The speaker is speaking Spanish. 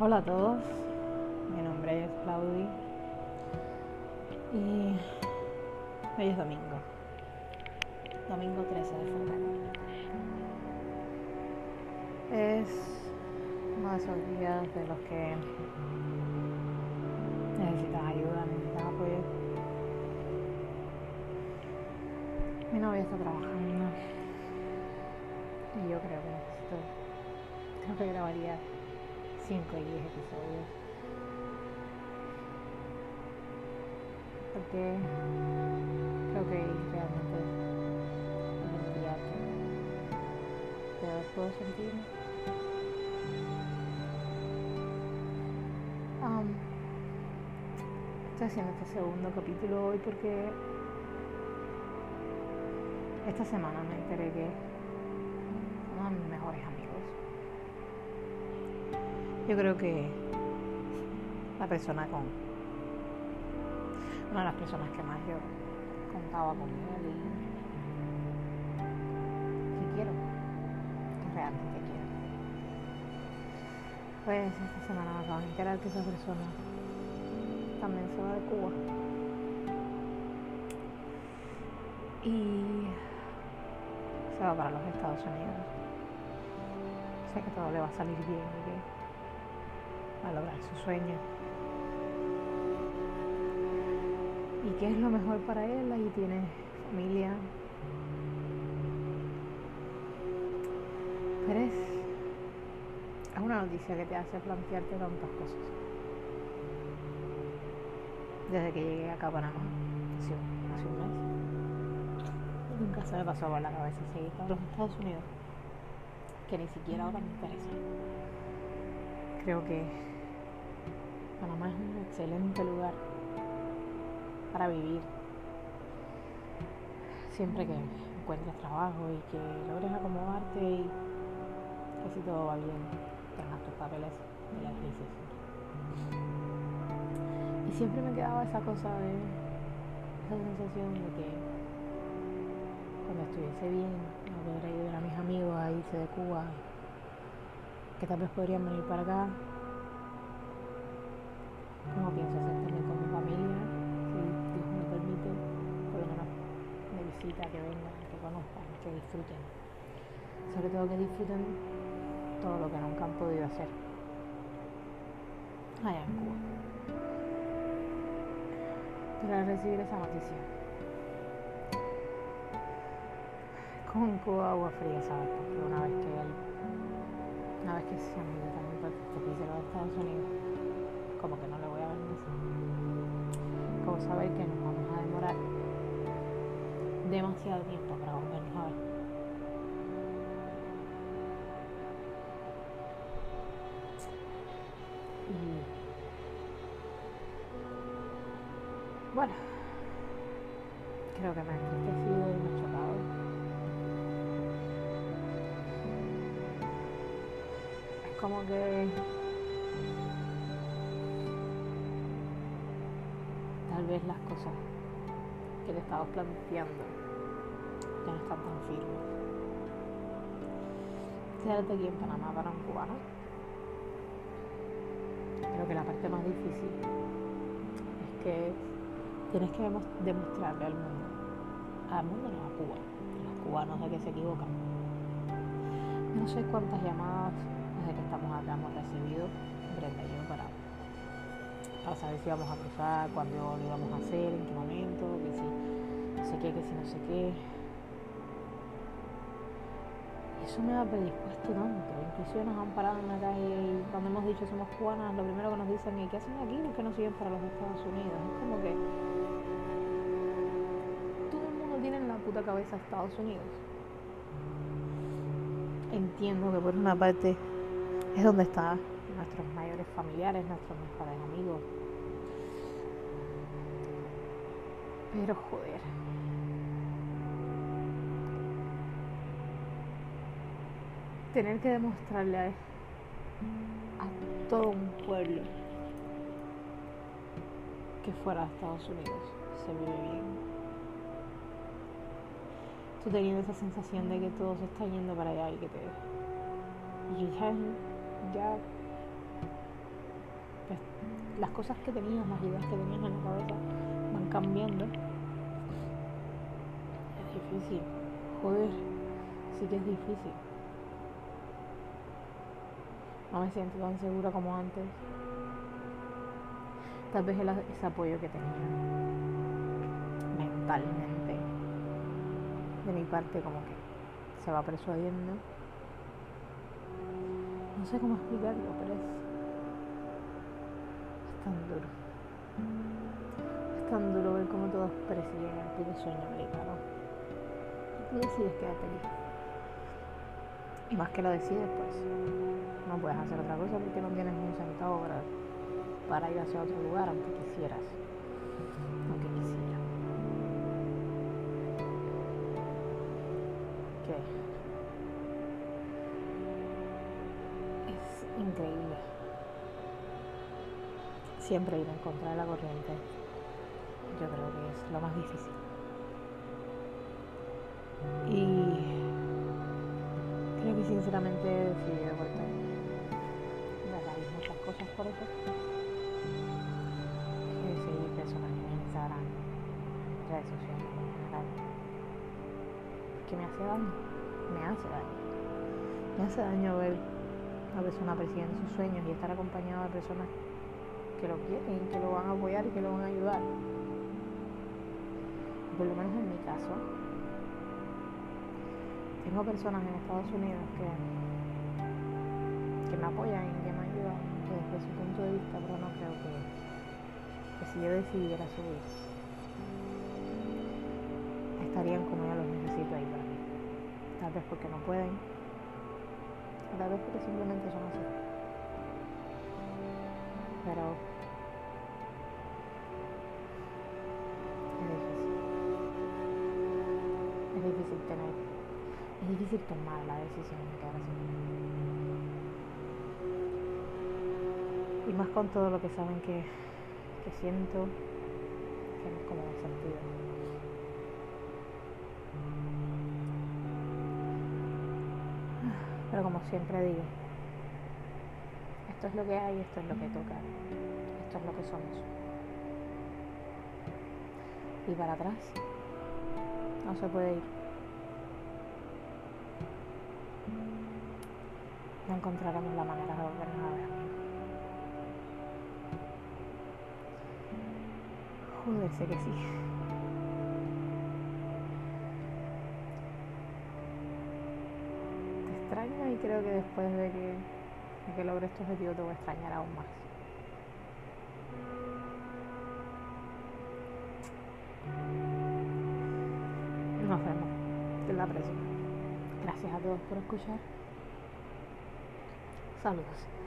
Hola a todos, mi nombre es Claudi y hoy es domingo, domingo 13 de febrero. Es uno de esos días de los que necesitas ayuda, necesitas apoyo. Mi novia está trabajando y yo creo que necesito, creo que grabaría 5 y 10 episodios. Porque creo que realmente que peor puedo sentir. Um, estoy haciendo este segundo capítulo hoy porque esta semana me enteré que yo creo que la persona con una de las personas que más yo contaba con él y que quiero, que realmente quiero. Pues esta semana me acabo de enterar que esa persona también se va de Cuba. Y se va para los Estados Unidos. Sé que todo le va a salir bien que a lograr su sueño. ¿Y qué es lo mejor para él? Ahí tiene familia. Pero es, es una noticia que te hace plantearte tantas cosas. Desde que llegué acá a Panamá, hace, un mes, nunca se me pasó por la cabeza seguir para los Estados Unidos, que ni siquiera ahora me interesa. Creo que Panamá es un excelente lugar para vivir. Siempre que encuentres trabajo y que logres acomodarte y que si todo va bien, tengas tus papeles de la crisis. Y siempre me quedaba esa cosa de, esa sensación de que cuando estuviese bien, no podría ayudar a mis amigos a irse de Cuba, que tal vez podrían venir para acá como pienso hacer también con mi familia, si Dios me permite, por lo menos de visita, que vengan, que conozcan, que disfruten. Sobre todo que disfruten todo lo que nunca han podido hacer allá en Cuba. Al recibir esa noticia, con Cuba agua fría, ¿sabes? Porque una vez que él, una vez que se amiga también parte de los Estados Unidos, como que no le voy a ver Como saber que nos vamos a demorar demasiado tiempo para volvernos a ver. Y bueno, creo que me ha entristecido y como que tal vez las cosas que le estaba planteando ya no están tan firmes. Quédate aquí en Panamá para un cubano. Creo que la parte más difícil es que tienes que demostrarle al mundo, al mundo no a Cuba, los cubanos de que se equivocan. No sé cuántas llamadas que estamos hemos recibido, Brenda y para para saber si vamos a cruzar, cuándo lo íbamos a hacer, en qué momento, que si no sé qué, que si no sé qué. Eso me ha predispuesto tanto. Inclusive nos han parado en la calle cuando hemos dicho somos cubanas, lo primero que nos dicen es ¿qué hacen aquí? ¿Por qué no siguen para los Estados Unidos? Es como que todo el mundo tiene en la puta cabeza Estados Unidos. Entiendo que por una parte es donde están nuestros mayores familiares, nuestros mejores amigos, Pero joder. Tener que demostrarle a, todo un pueblo que fuera a Estados Unidos se vive bien. Tú teniendo esa sensación de que todo se está yendo para allá y que te. Y ya, ya pues, las cosas que tenías, las ideas que tenías en la cabeza van cambiando. Es difícil. Joder, sí que es difícil. No me siento tan segura como antes. Tal vez el, ese apoyo que tenía mentalmente de mi parte como que se va persuadiendo. No sé cómo explicarlo, pero es, es tan duro. Es tan duro ver cómo todos persiguen el puto sueño americano. Y tú decides quedarte aquí. Y más que lo decides, pues no puedes hacer otra cosa porque no tienes un centavo para ir hacia otro lugar, aunque quisieras. Increíble. Siempre ir en contra de la corriente, yo creo que es lo más difícil. Y creo que sinceramente he decidido cortar de raíz muchas cosas por eso. Que seguir personas en Instagram, redes sociales en general. Que me hace daño, me hace daño. Me hace daño ver a una persona persiguiendo sus sueños y estar acompañado de personas que lo quieren, que lo van a apoyar y que lo van a ayudar. Por lo menos en mi caso, tengo personas en Estados Unidos que, que me apoyan y que me ayudan desde su punto de vista, pero no creo que, que si yo decidiera subir, estarían como yo los necesito ahí para mí. Tal vez porque no pueden, tal vez porque simplemente son así. Pero es difícil. Es difícil tener es difícil tomar la decisión de quedar así. Y más con todo lo que saben que, que siento, que no es como sentido. Pero como siempre digo, esto es lo que hay, esto es lo que toca, esto es lo que somos. Y para atrás no se puede ir. No encontraremos la manera de volvernos a ver. Joder, sé que sí. Creo que después de que, de que logre este objetivo te voy a extrañar aún más. Nos vemos en la próxima. Gracias a todos por escuchar. Saludos.